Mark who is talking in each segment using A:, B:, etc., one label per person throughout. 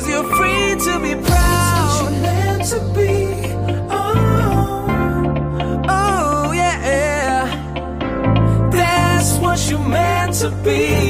A: Cause you're free to be proud.
B: That's what you're meant to be. Oh,
A: oh yeah. That's what you're meant to be.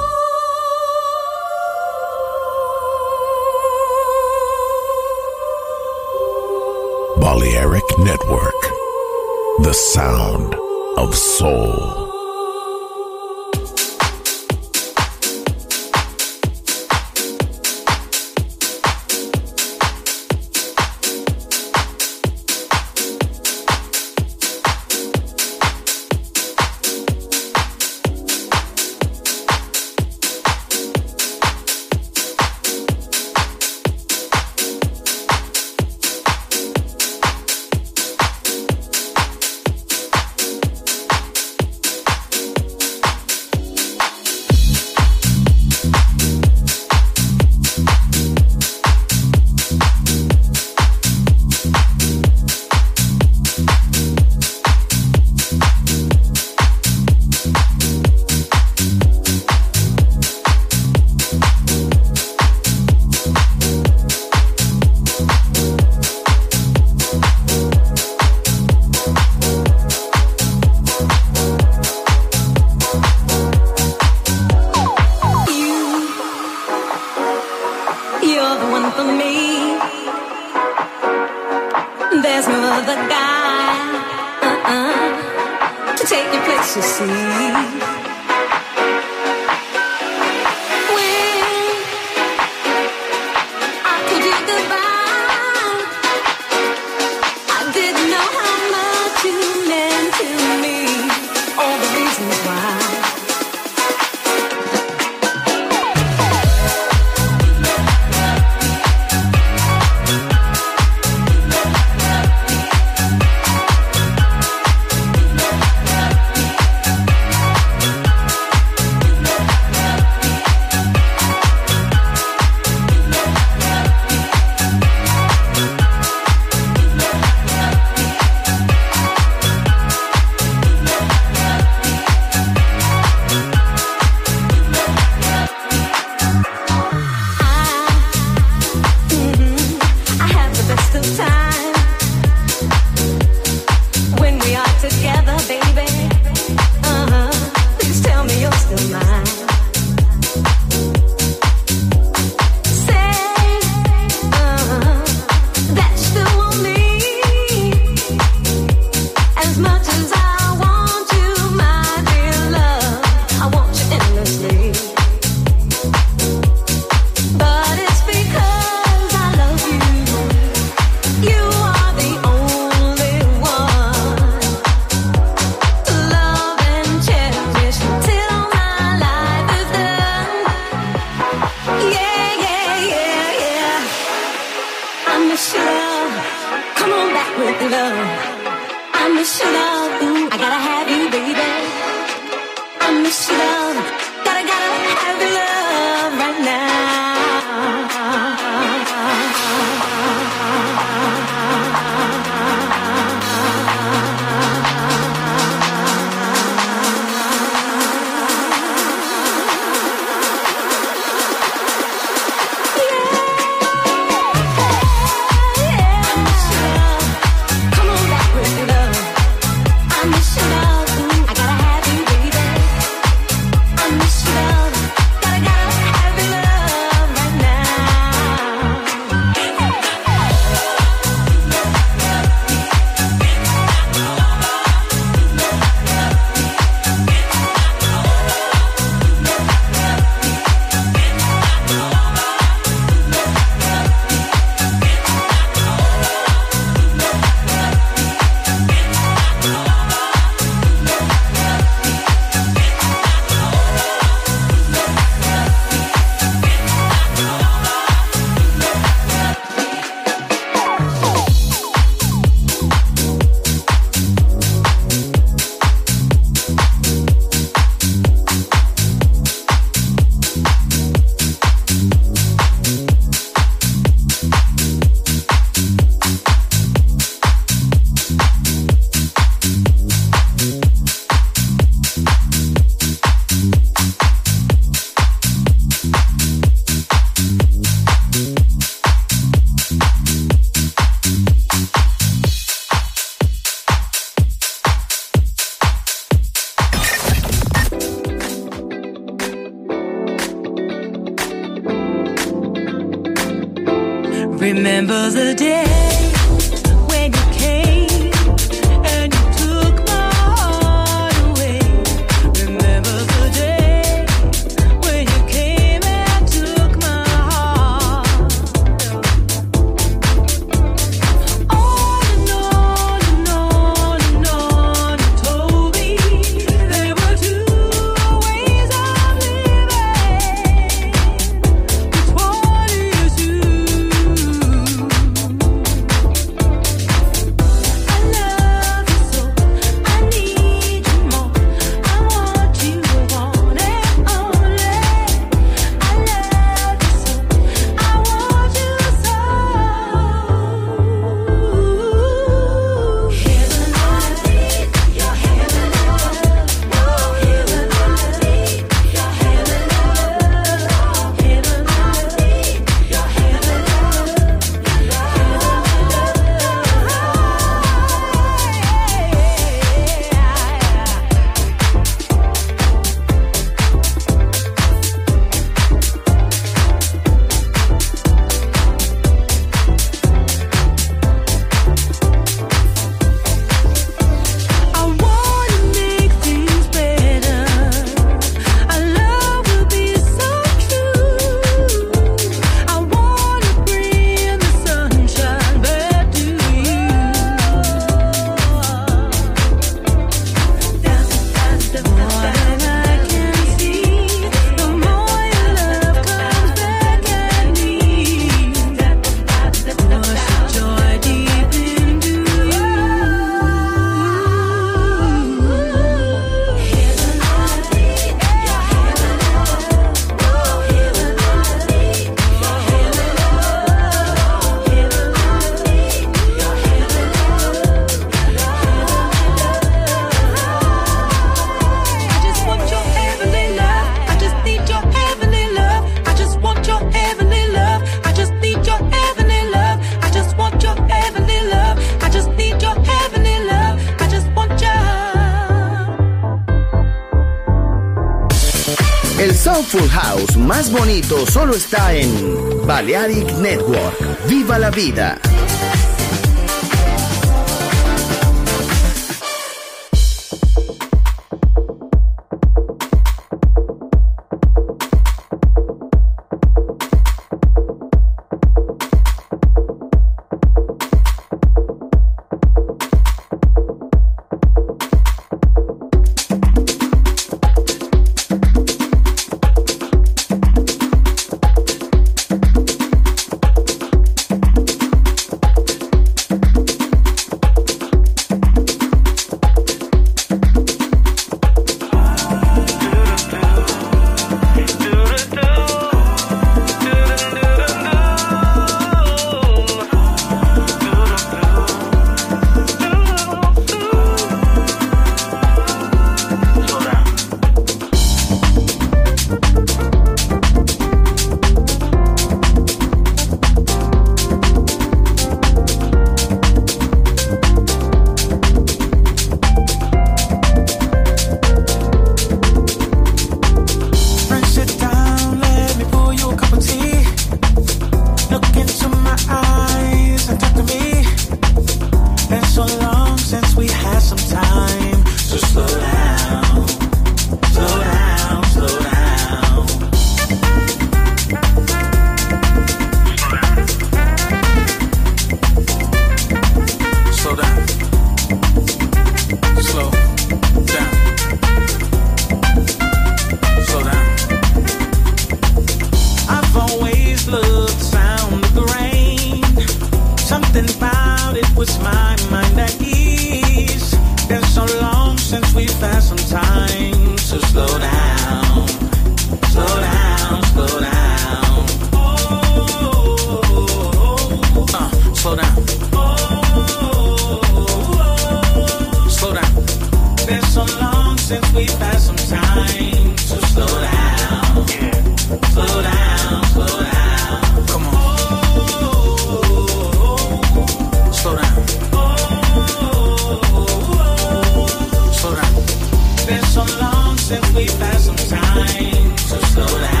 C: simply pass some time to
D: slow down.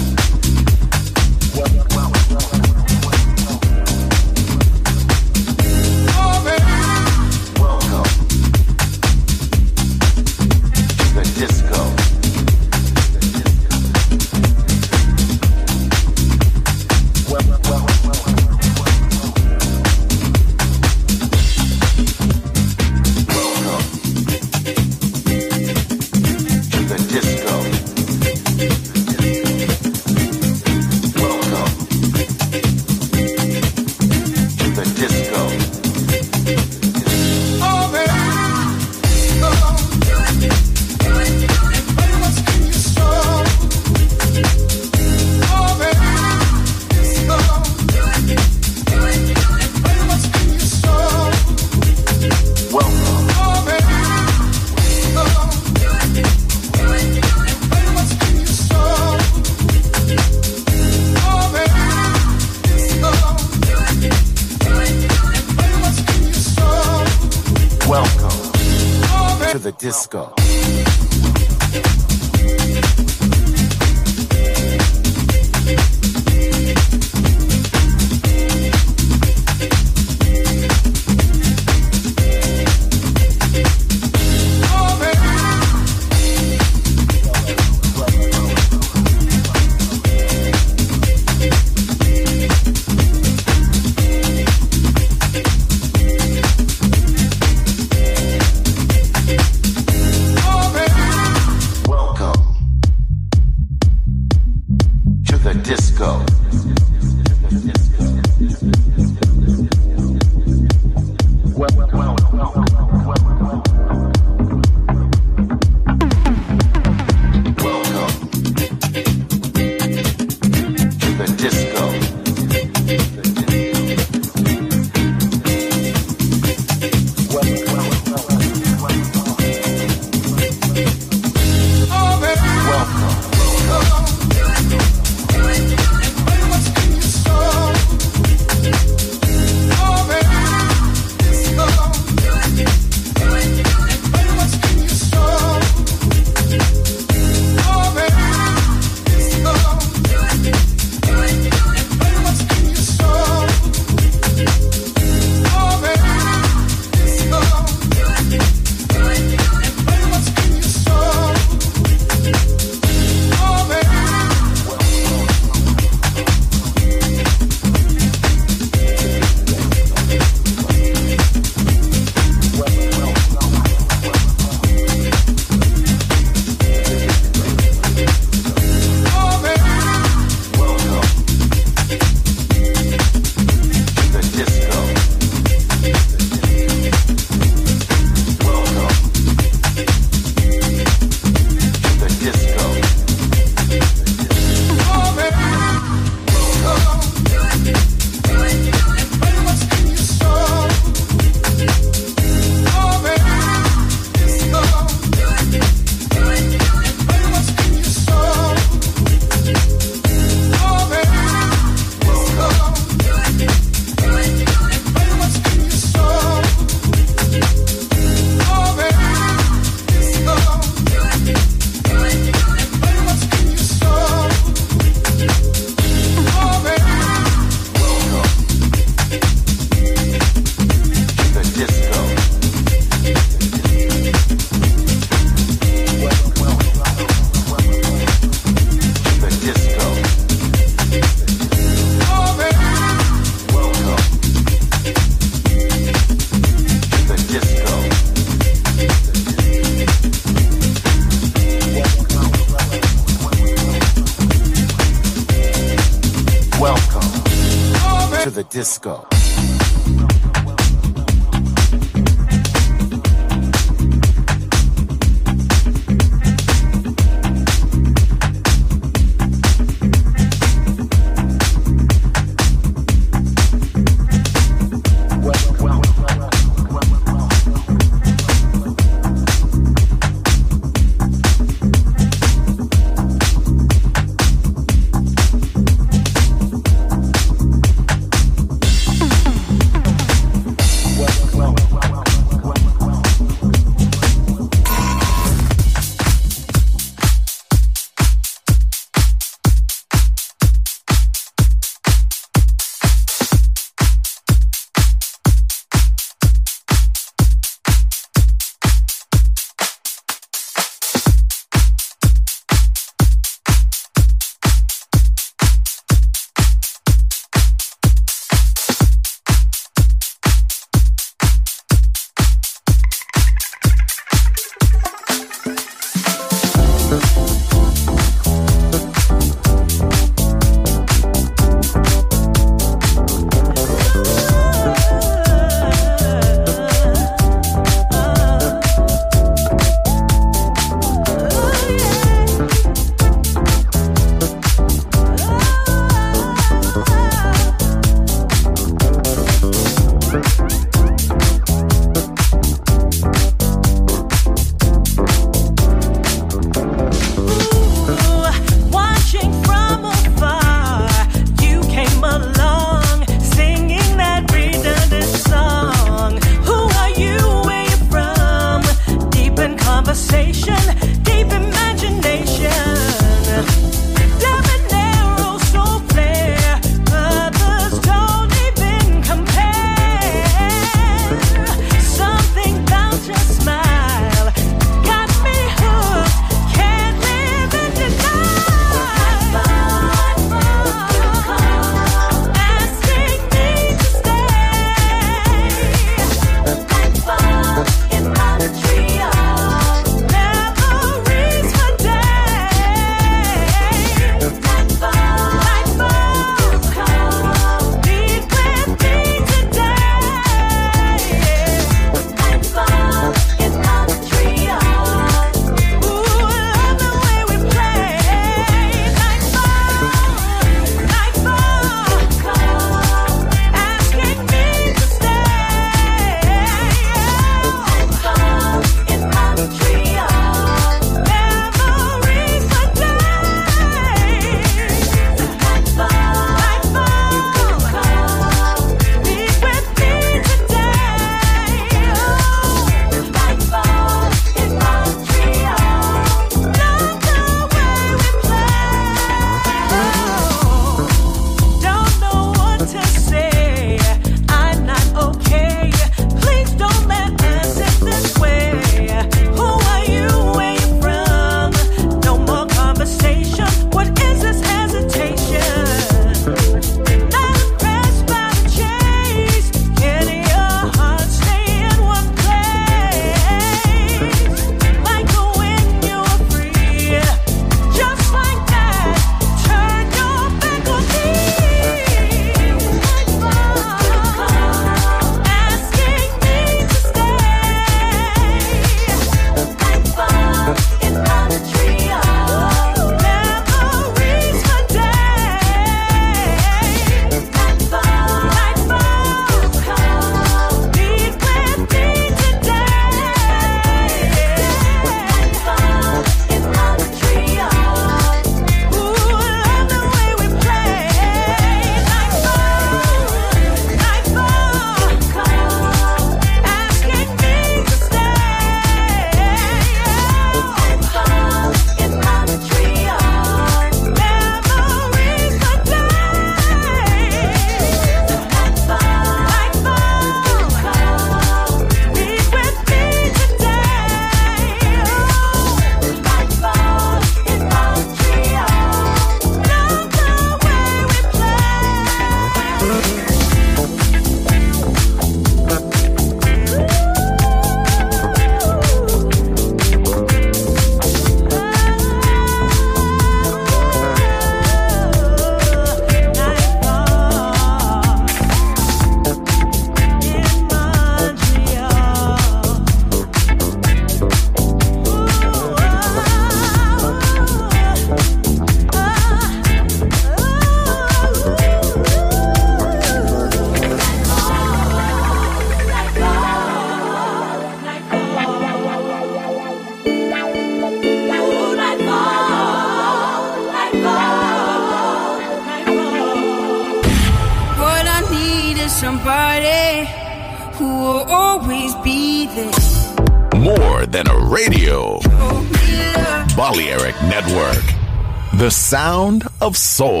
E: The
F: sound of soul.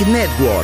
F: Network.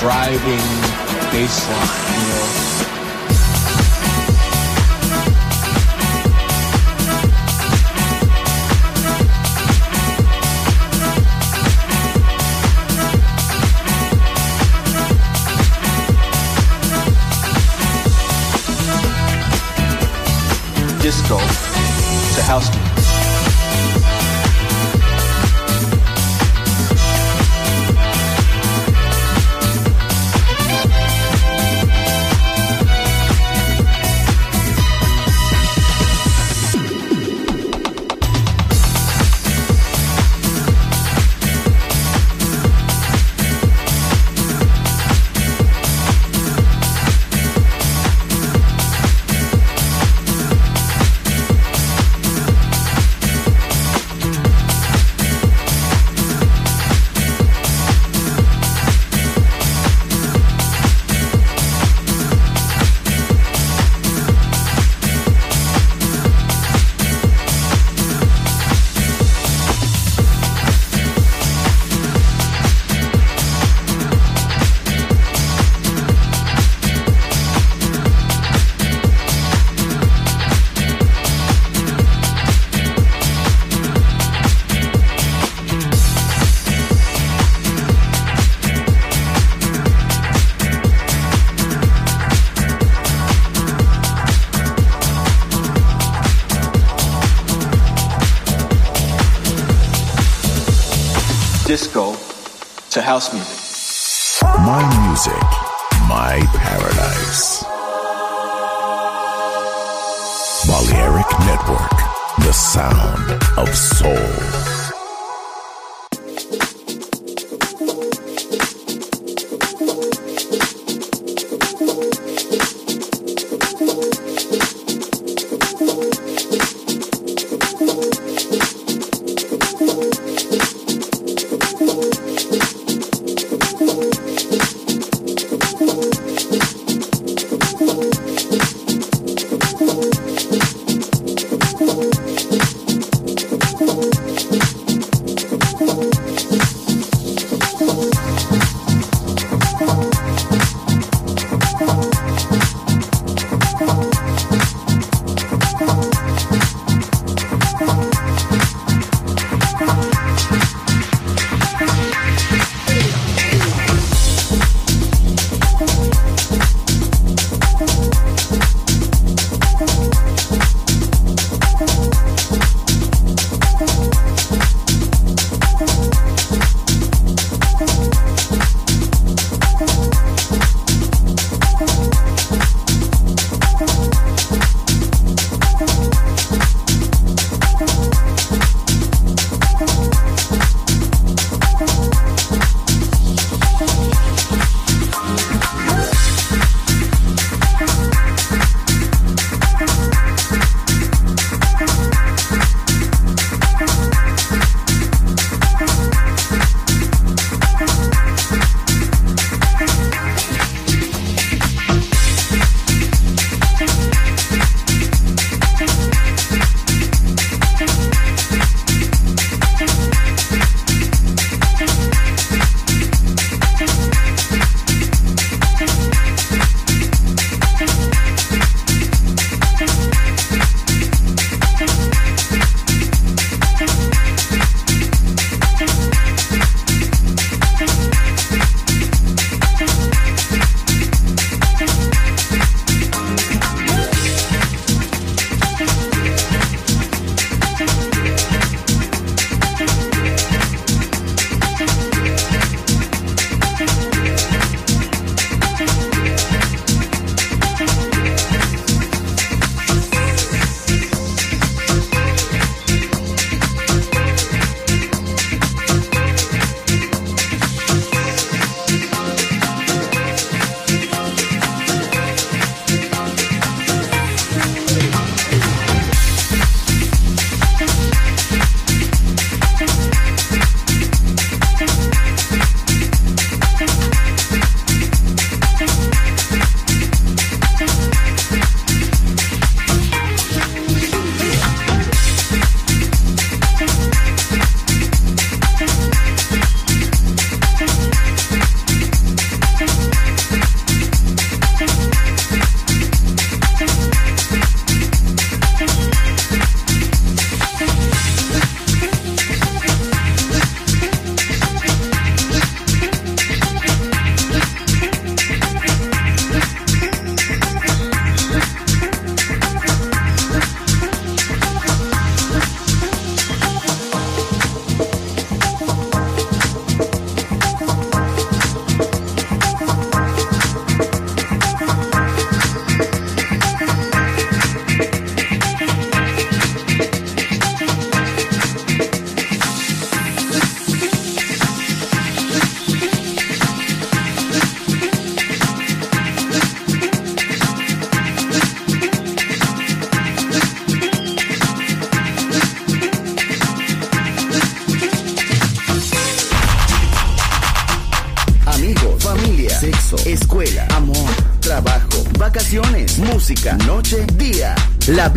G: Driving bass line, you know.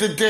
H: the
I: day.